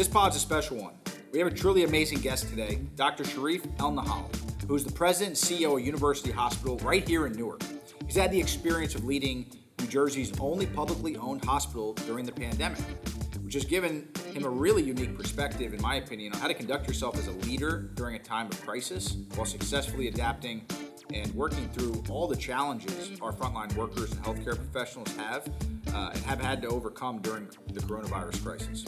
This pod's a special one. We have a truly amazing guest today, Dr. Sharif El Nahal, who is the president and CEO of University Hospital right here in Newark. He's had the experience of leading New Jersey's only publicly owned hospital during the pandemic, which has given him a really unique perspective, in my opinion, on how to conduct yourself as a leader during a time of crisis while successfully adapting and working through all the challenges our frontline workers and healthcare professionals have uh, and have had to overcome during the coronavirus crisis.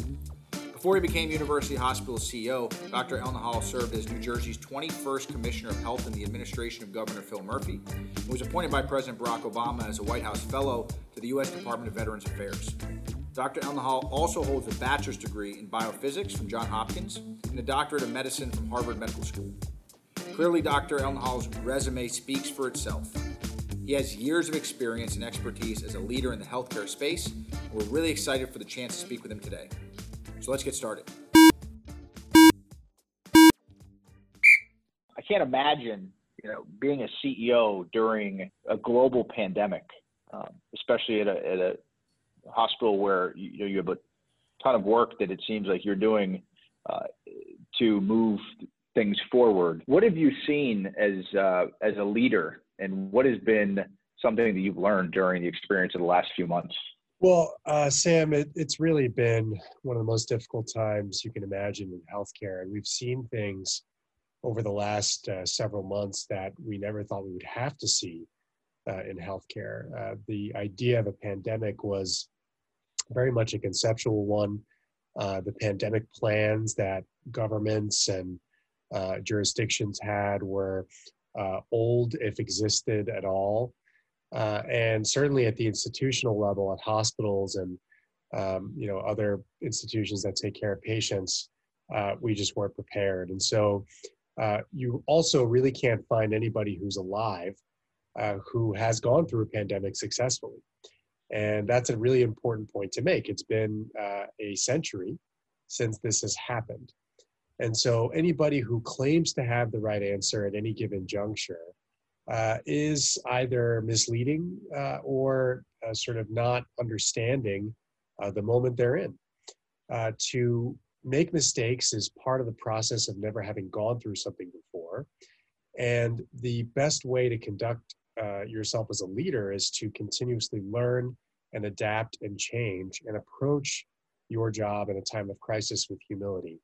Before he became University Hospital CEO, Dr. Elnahal served as New Jersey's 21st Commissioner of Health in the administration of Governor Phil Murphy and was appointed by President Barack Obama as a White House Fellow to the U.S. Department of Veterans Affairs. Dr. Elnahal also holds a bachelor's degree in biophysics from Johns Hopkins and a doctorate of medicine from Harvard Medical School. Clearly, Dr. Elnahal's resume speaks for itself. He has years of experience and expertise as a leader in the healthcare space, and we're really excited for the chance to speak with him today. So let's get started. I can't imagine, you know, being a CEO during a global pandemic, um, especially at a, at a hospital where you, know, you have a ton of work that it seems like you're doing uh, to move things forward. What have you seen as uh, as a leader, and what has been something that you've learned during the experience of the last few months? Well, uh, Sam, it, it's really been one of the most difficult times you can imagine in healthcare, and we've seen things over the last uh, several months that we never thought we would have to see uh, in healthcare. Uh, the idea of a pandemic was very much a conceptual one. Uh, the pandemic plans that governments and uh, jurisdictions had were old, if existed at all. Uh, and certainly at the institutional level, at hospitals and um, you know other institutions that take care of patients, uh, we just weren't prepared. And so uh, you also really can't find anybody who's alive who has gone through a pandemic successfully. And that's a really important point to make. It's been a century since this has happened. And so anybody who claims to have the right answer at any given juncture uh, is either misleading uh, or uh, sort of not understanding uh, the moment they're in. Uh, to make mistakes is part of the process of never having gone through something before. And the best way to conduct uh, yourself as a leader is to continuously learn and adapt and change and approach your job in a time of crisis with humility.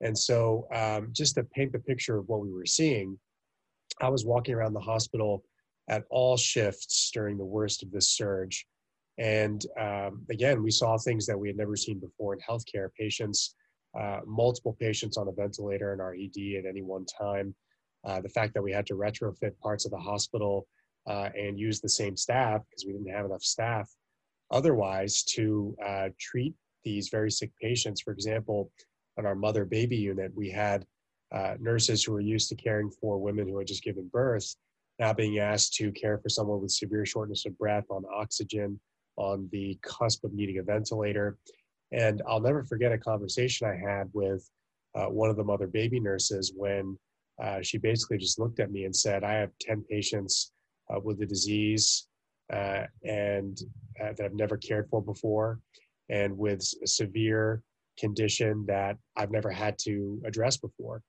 And so, um, just to paint the picture of what we were seeing, I was walking around the hospital at all shifts during the worst of this surge. And um, again, we saw things that we had never seen before in healthcare patients, uh, multiple patients on a ventilator in our ED at any one time. Uh, the fact that we had to retrofit parts of the hospital uh, and use the same staff because we didn't have enough staff otherwise to uh, treat these very sick patients. For example, on our mother baby unit, we had uh, nurses who were used to caring for women who had just given birth now being asked to care for someone with severe shortness of breath on oxygen, on the cusp of needing a ventilator. And I'll never forget a conversation I had with uh, one of the mother baby nurses when uh, she basically just looked at me and said, I have 10 patients uh, with the disease uh, and uh, that I've never cared for before and with a severe condition that I've never had to address before.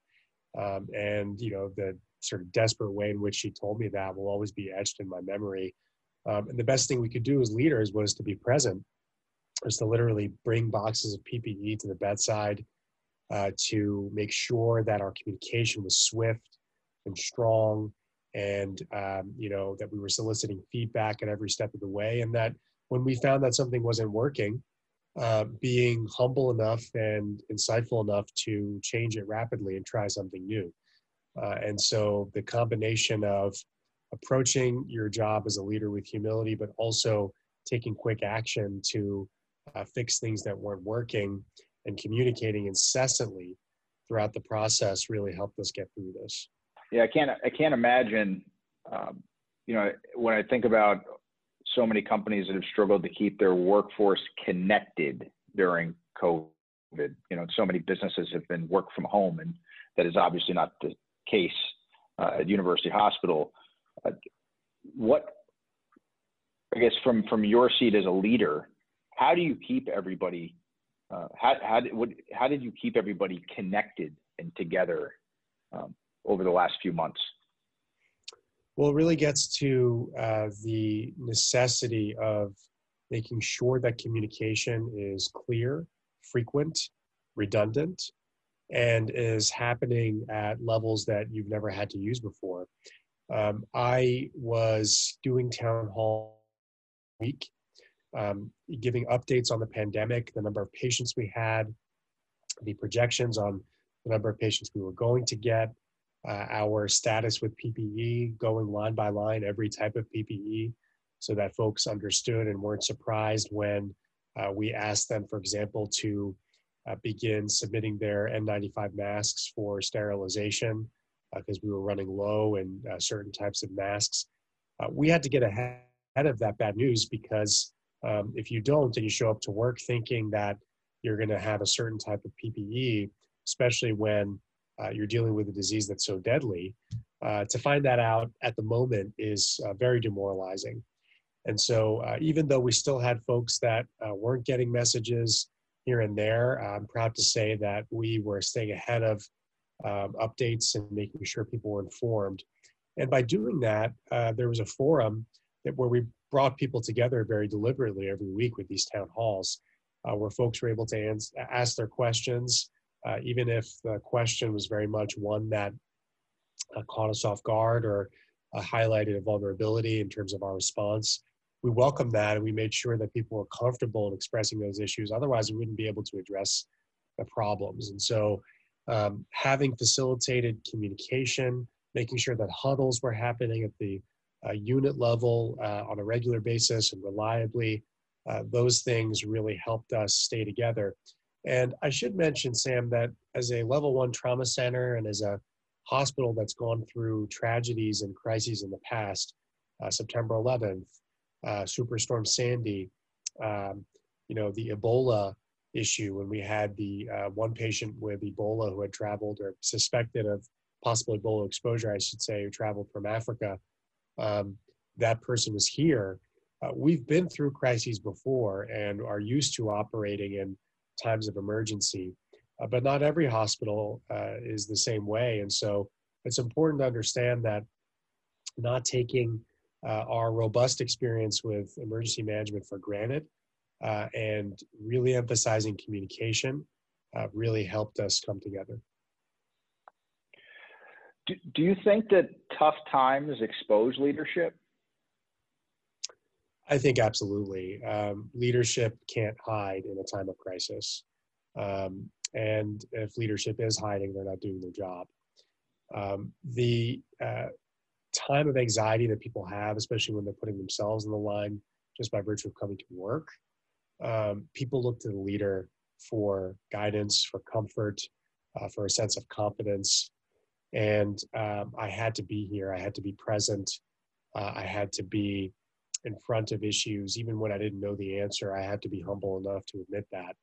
Um, and, you know, the sort of desperate way in which she told me that will always be etched in my memory. Um, and the best thing we could do as leaders was to be present, was to literally bring boxes of PPE to the bedside, uh, to make sure that our communication was swift and strong, and um, you know that we were soliciting feedback at every step of the way, and that when we found that something wasn't working, uh, being humble enough and insightful enough to change it rapidly and try something new. Uh, and so the combination of approaching your job as a leader with humility, but also taking quick action to uh, fix things that weren't working and communicating incessantly throughout the process really helped us get through this. Yeah, I can't. I can't imagine. Um, you know, when I think about so many companies that have struggled to keep their workforce connected during COVID. You know, so many businesses have been work from home, and that is obviously not the case uh, at University Hospital. Uh, what, I guess, from from your seat as a leader, how do you keep everybody uh, how how did what, how did you keep everybody connected and together um, over the last few months? Well, it really gets to uh, the necessity of making sure that communication is clear, frequent, redundant, and is happening at levels that you've never had to use before. Um, I was doing town hall week, um, giving updates on the pandemic, the number of patients we had, the projections on the number of patients we were going to get, uh, our status with PPE, going line by line, every type of PPE, so that folks understood and weren't surprised when uh, we asked them, for example, to uh, begin submitting their N95 masks for sterilization because uh, we were running low in uh, certain types of masks. Uh, we had to get ahead of that bad news because um, if you don't and you show up to work thinking that you're going to have a certain type of PPE, especially when uh, you're dealing with a disease that's so deadly, uh, to find that out at the moment is uh, very demoralizing. And so, even though we still had folks that weren't getting messages here and there, I'm proud to say that we were staying ahead of um, updates and making sure people were informed. And by doing that, uh, there was a forum that where we brought people together very deliberately every week with these town halls, uh, where folks were able to ans- ask their questions, uh, even if the question was very much one that uh, caught us off guard or uh, highlighted a vulnerability in terms of our response. We welcomed that and we made sure that people were comfortable in expressing those issues. Otherwise, we wouldn't be able to address the problems. And so um, having facilitated communication, making sure that huddles were happening at the uh, unit level uh, on a regular basis and reliably, uh, those things really helped us stay together. And I should mention, Sam, that as a level one trauma center and as a hospital that's gone through tragedies and crises in the past, uh, September 11th, uh, Superstorm Sandy, um, you know, the Ebola issue when we had the uh, one patient with Ebola who had traveled or suspected of possible Ebola exposure, I should say, who traveled from Africa. Um, that person was here. Uh, we've been through crises before and are used to operating in times of emergency, uh, but not every hospital uh, is the same way. And so it's important to understand that not taking uh, our robust experience with emergency management for granted uh, and really emphasizing communication uh, really helped us come together. Do, do you think that tough times expose leadership? I think absolutely. Um, leadership can't hide in a time of crisis. Um, and if leadership is hiding, they're not doing their job. Um, the uh, time of anxiety that people have, especially when they're putting themselves on the line just by virtue of coming to work, um, people look to the leader for guidance, for comfort, uh, for a sense of confidence. And um, I had to be here. I had to be present. Uh, I had to be in front of issues, even when I didn't know the answer. I had to be humble enough to admit that.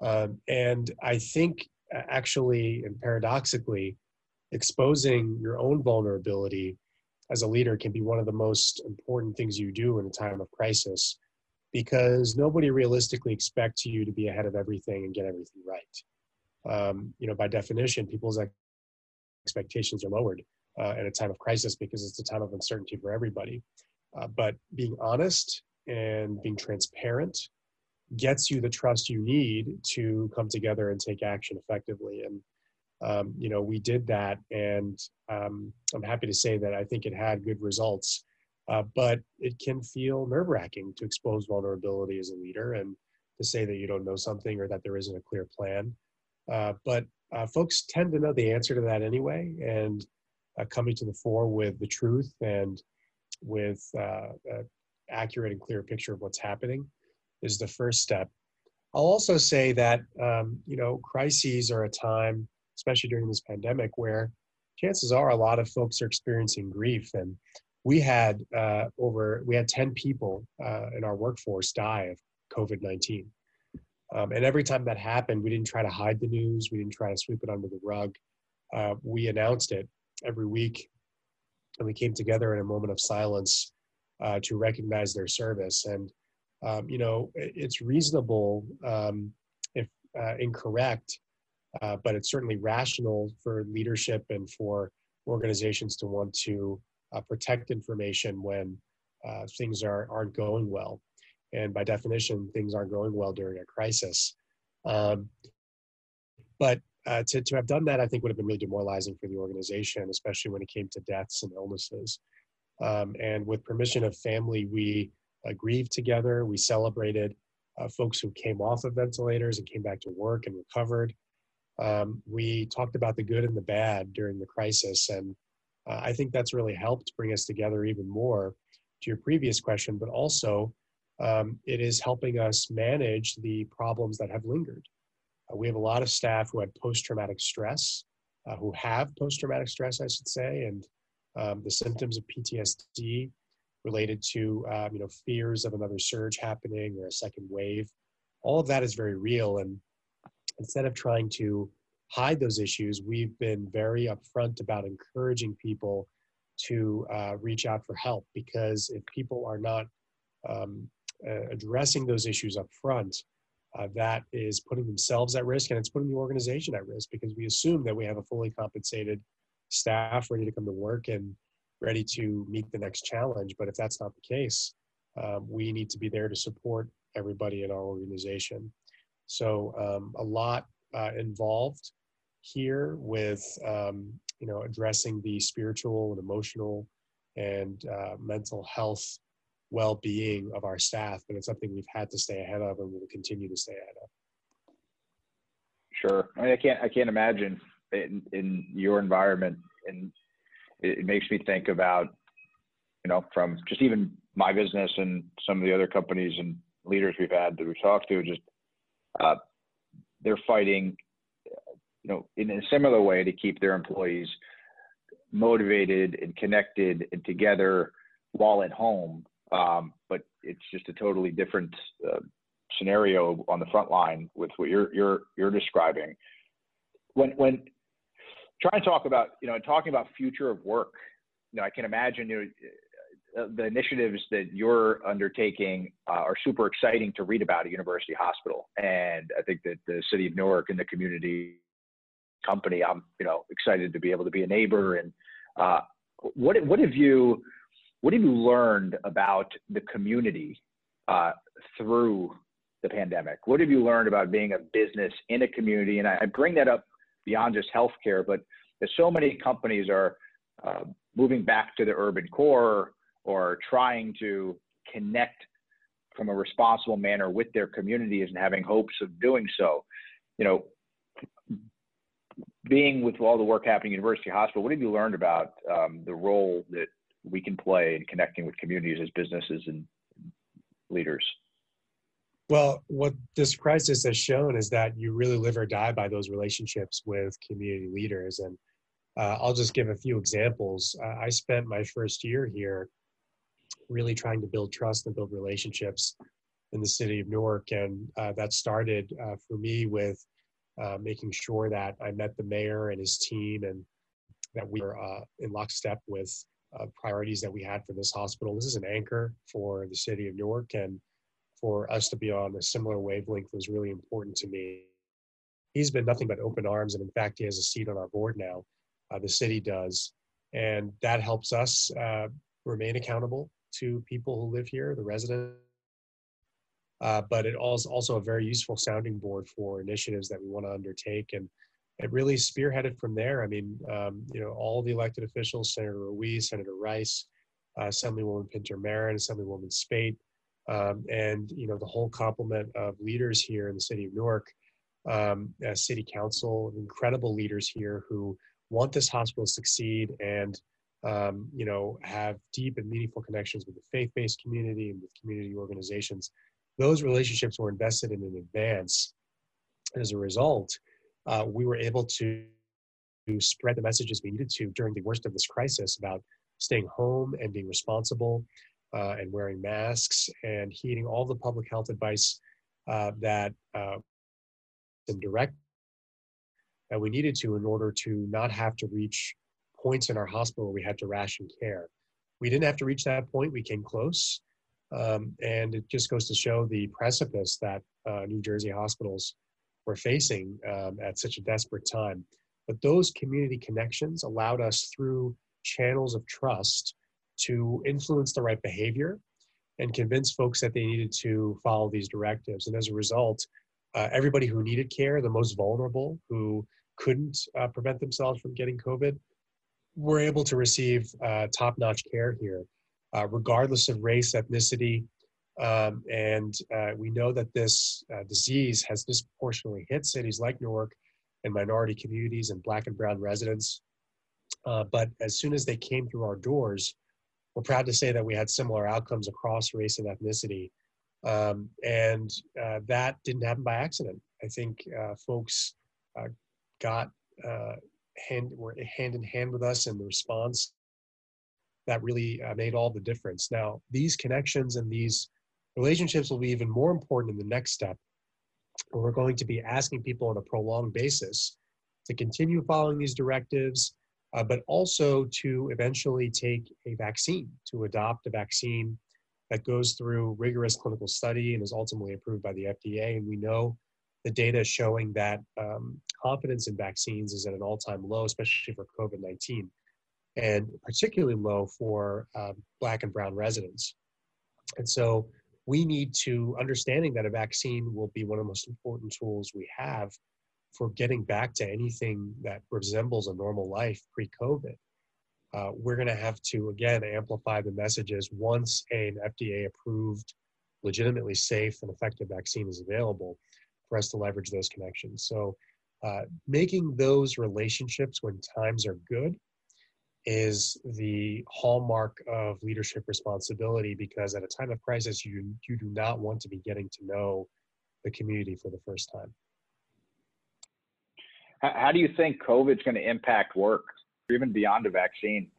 Um, and I think actually and paradoxically, exposing your own vulnerability as a leader can be one of the most important things you do in a time of crisis because nobody realistically expects you to be ahead of everything and get everything right. Um, you know, by definition, people's expectations are lowered uh, at a time of crisis because it's a time of uncertainty for everybody. Uh, but being honest and being transparent gets you the trust you need to come together and take action effectively. And um, you know, we did that, and um, I'm happy to say that I think it had good results. Uh, but it can feel nerve wracking to expose vulnerability as a leader and to say that you don't know something or that there isn't a clear plan. Uh, but uh, folks tend to know the answer to that anyway, and uh, coming to the fore with the truth and with uh, accurate and clear picture of what's happening is the first step. I'll also say that um, you know crises are a time, especially during this pandemic, where chances are a lot of folks are experiencing grief. And we had uh, over we had 10 people uh, in our workforce die of covid-19 um, and every time that happened we didn't try to hide the news. We didn't try to sweep it under the rug. Uh, we announced it every week and we came together in a moment of silence uh, to recognize their service and um, you know it's reasonable um, if uh, incorrect, uh, but it's certainly rational for leadership and for organizations to want to uh, protect information when uh, things are, aren't going well. And by definition, things aren't going well during a crisis. Um, but uh, to, to have done that, I think would have been really demoralizing for the organization, especially when it came to deaths and illnesses. Um, and with permission of family, we uh, grieved together. We celebrated uh, folks who came off of ventilators and came back to work and recovered. Um, we talked about the good and the bad during the crisis. And uh, I think that's really helped bring us together even more to your previous question, but also um, it is helping us manage the problems that have lingered. Uh, we have a lot of staff who had post traumatic stress, uh, who have post traumatic stress, I should say, and um, the symptoms of PTSD related to um, you know fears of another surge happening or a second wave. All of that is very real, and instead of trying to hide those issues, we've been very upfront about encouraging people to uh, reach out for help because if people are not um, uh, addressing those issues up front, uh, that is putting themselves at risk and it's putting the organization at risk because we assume that we have a fully compensated staff ready to come to work and ready to meet the next challenge. But if that's not the case, um, we need to be there to support everybody in our organization. So um, a lot uh, involved here with um, you know addressing the spiritual and emotional and uh, mental health well-being of our staff but it's something we've had to stay ahead of and we will continue to stay ahead of. Sure. I mean i can't i can't imagine in, in your environment and it, it makes me think about you know from just even my business and some of the other companies and leaders we've had that we've talked to just uh, they're fighting you know in a similar way to keep their employees motivated and connected and together while at home um, but it's just a totally different uh, scenario on the front line with what you're you're you're describing. When when trying to talk about you know talking about future of work, you know I can imagine you know, the initiatives that you're undertaking uh, are super exciting to read about at University Hospital, and I think that the city of Newark and the community company, I'm you know excited to be able to be a neighbor. And uh, what what have you what have you learned about the community uh, through the pandemic? What have you learned about being a business in a community? And I, I bring that up beyond just healthcare, but as so many companies are uh, moving back to the urban core or trying to connect from a responsible manner with their communities and having hopes of doing so. You know, being with all the work happening at University Hospital, what have you learned about um, the role that we can play in connecting with communities as businesses and leaders? Well, what this crisis has shown is that you really live or die by those relationships with community leaders. And uh, I'll just give a few examples. Uh, I spent my first year here really trying to build trust and build relationships in the city of Newark. And uh, that started uh, for me with uh, making sure that I met the mayor and his team and that we were uh, in lockstep with uh, priorities that we had for this hospital. This is an anchor for the city of Newark, and for us to be on a similar wavelength was really important to me. He's been nothing but open arms, and in fact, he has a seat on our board now. Uh, the city does, and that helps us uh, remain accountable to people who live here, the residents. Uh, but it also also a very useful sounding board for initiatives that we want to undertake and it really spearheaded from there. I mean, um, you know, all the elected officials, Senator Ruiz, Senator Rice, uh, Assemblywoman Pintor Marin, Assemblywoman Speight, um, and, you know, the whole complement of leaders here in the city of Newark, um, city council, incredible leaders here who want this hospital to succeed and, um, you know, have deep and meaningful connections with the faith-based community and with community organizations. Those relationships were invested in in advance. As a result, uh, we were able to, spread the messages we needed to during the worst of this crisis about staying home and being responsible uh, and wearing masks and heeding all the public health advice uh, that uh, in direct that we needed to in order to not have to reach points in our hospital where we had to ration care. We didn't have to reach that point. We came close. Um, and it just goes to show the precipice that uh, New Jersey hospitals we're facing um, at such a desperate time. But those community connections allowed us through channels of trust to influence the right behavior and convince folks that they needed to follow these directives. And as a result, uh, everybody who needed care, the most vulnerable, who couldn't uh, prevent themselves from getting COVID, were able to receive uh, top notch care here, uh, regardless of race, ethnicity. Um, and uh, we know that this uh, disease has disproportionately hit cities like Newark and minority communities and black and brown residents. but as soon as they came through our doors, we're proud to say that we had similar outcomes across race and ethnicity. Um, and uh, that didn't happen by accident. I think uh, folks uh, got uh, hand were hand in hand with us in the response that really uh, made all the difference. Now, these connections and these relationships will be even more important in the next step. Where we're going to be asking people on a prolonged basis to continue following these directives, uh, but also to eventually take a vaccine, to adopt a vaccine that goes through rigorous clinical study and is ultimately approved by the FDA. And we know the data showing that um, confidence in vaccines is at an all time low, especially for COVID 19, and particularly low for um, Black and Brown residents. And so we need to, understanding that a vaccine will be one of the most important tools we have for getting back to anything that resembles a normal life pre COVID, uh, we're going to have to, again, amplify the messages once an FDA approved, legitimately safe and effective vaccine is available for us to leverage those connections. So, uh, making those relationships when times are good is the hallmark of leadership responsibility because at a time of crisis, you, you do not want to be getting to know the community for the first time. How do you think COVID is going to impact work, even beyond a vaccine?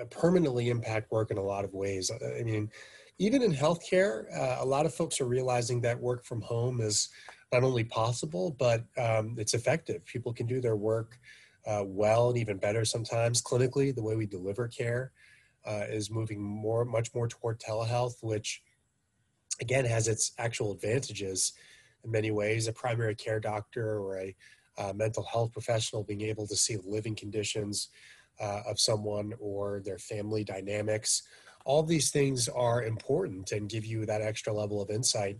Uh, permanently impact work in a lot of ways. Uh, I mean, even in healthcare, uh, a lot of folks are realizing that work from home is not only possible, but um, it's effective. People can do their work uh, well and even better sometimes clinically. The way we deliver care uh, is moving more, much more toward telehealth, which again has its actual advantages in many ways. A primary care doctor or a uh, mental health professional being able to see living conditions uh, of someone or their family dynamics. All these things are important and give you that extra level of insight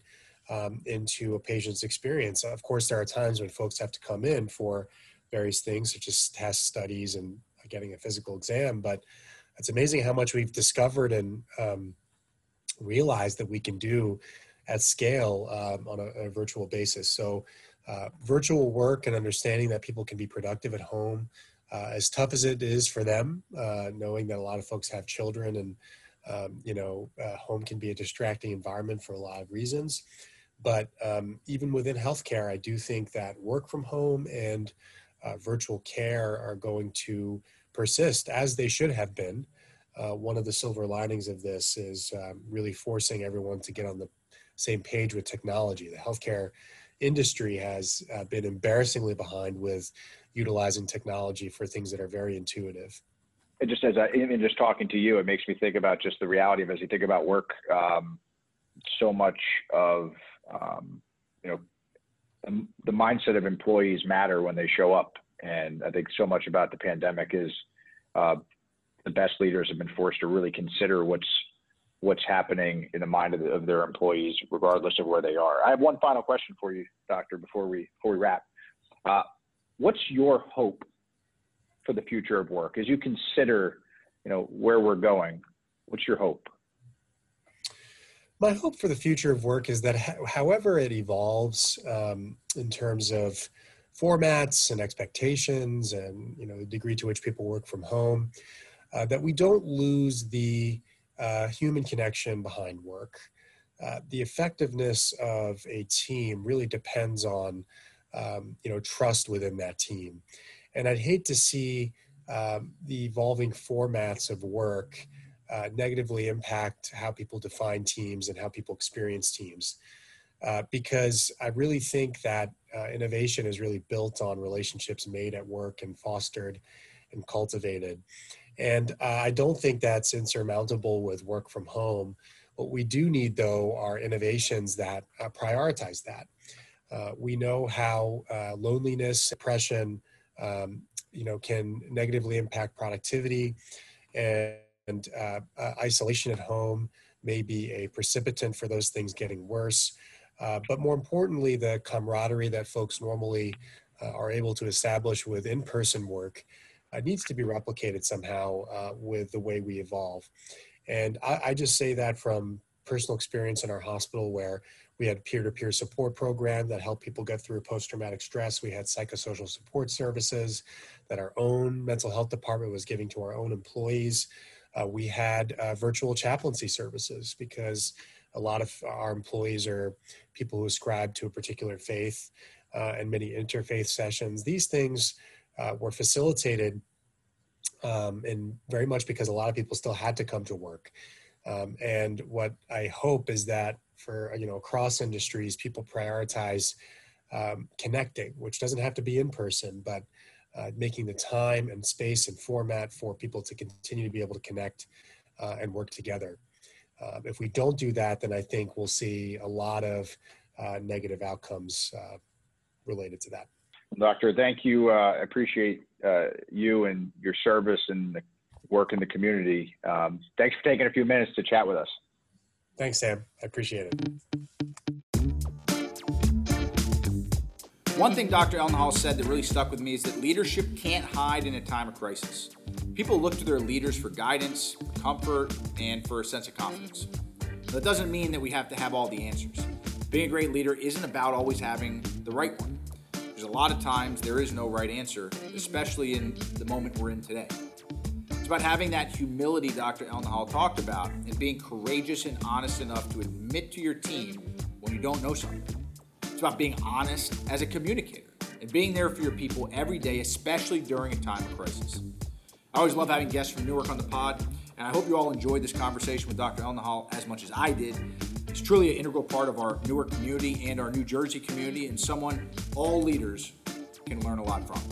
um, into a patient's experience. Of course, there are times when folks have to come in for various things, such as test studies and getting a physical exam. But it's amazing how much we've discovered and um, realized that we can do at scale um, on a, a, virtual basis. So uh, virtual work and understanding that people can be productive at home, uh, as tough as it is for them, uh, knowing that a lot of folks have children and um, you know uh, home can be a distracting environment for a lot of reasons. But um, even within healthcare, I do think that work from home and uh, virtual care are going to persist as they should have been. one of the silver linings of this is um, really forcing everyone to get on the same page with technology. The healthcare industry has uh, been embarrassingly behind with utilizing technology for things that are very intuitive. It just as I, even just talking to you, it makes me think about just the reality of as you think about work. Um, so much of um, you know the, mindset of employees matter when they show up, and I think so much about the pandemic is uh, the best leaders have been forced to really consider what's what's happening in the mind of, the, of, their employees, regardless of where they are. I have one final question for you, Doctor, before we before we wrap. Uh, what's your hope for the future of work as you consider, you know, where we're going? What's your hope? My hope for the future of work is that, however it evolves um, in terms of formats and expectations, and you know the degree to which people work from home, uh, that we don't lose the uh, human connection behind work. Uh, the effectiveness of a team really depends on um, you know trust within that team, and I'd hate to see um, the evolving formats of work uh, negatively impact how people define teams and how people experience teams. Uh, because I really think that uh, innovation is really built on relationships made at work and fostered and cultivated. And uh, I don't think that's insurmountable with work from home. What we do need, though, are innovations that uh, prioritize that. Uh, we know how loneliness, depression, um, you know, can negatively impact productivity, and, and uh, uh, isolation at home may be a precipitant for those things getting worse. Uh, but more importantly, the camaraderie that folks normally uh, are able to establish with in-person work needs to be replicated somehow with the way we evolve. And I, I just say that from personal experience in our hospital where we had peer-to-peer support program that helped people get through post-traumatic stress. We had psychosocial support services that our own mental health department was giving to our own employees. Uh, we had uh, virtual chaplaincy services because a lot of our employees are people who ascribe to a particular faith uh, and many interfaith sessions. These things uh, were facilitated um, and very much because a lot of people still had to come to work. Um, and what I hope is that for you know across industries, people prioritize um, connecting, which doesn't have to be in person, but uh, making the time and space and format for people to continue to be able to connect uh, and work together. Uh, if we don't do that, then I think we'll see a lot of uh, negative outcomes uh, related to that. Doctor, thank you. Uh, I appreciate you and your service and the work in the community. Um, thanks for taking a few minutes to chat with us. Thanks, Sam. I appreciate it. One thing Dr. Elnahal said that really stuck with me is that leadership can't hide in a time of crisis. People look to their leaders for guidance, for comfort, and for a sense of confidence. That doesn't mean that we have to have all the answers. Being a great leader isn't about always having the right one. There's a lot of times there is no right answer, especially in the moment we're in today. It's about having that humility Dr. Elnahal talked about and being courageous and honest enough to admit to your team when you don't know something. About being honest as a communicator and being there for your people every day, especially during a time of crisis. I always love having guests from Newark on the pod, and I hope you all enjoyed this conversation with Dr. Elnahal as much as I did. He's truly an integral part of our Newark community and our New Jersey community, and someone all leaders can learn a lot from.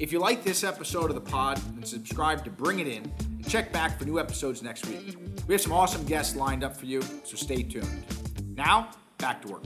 If you like this episode of the pod, then subscribe to Bring It In and check back for new episodes next week. We have some awesome guests lined up for you, so stay tuned. Now, back to work.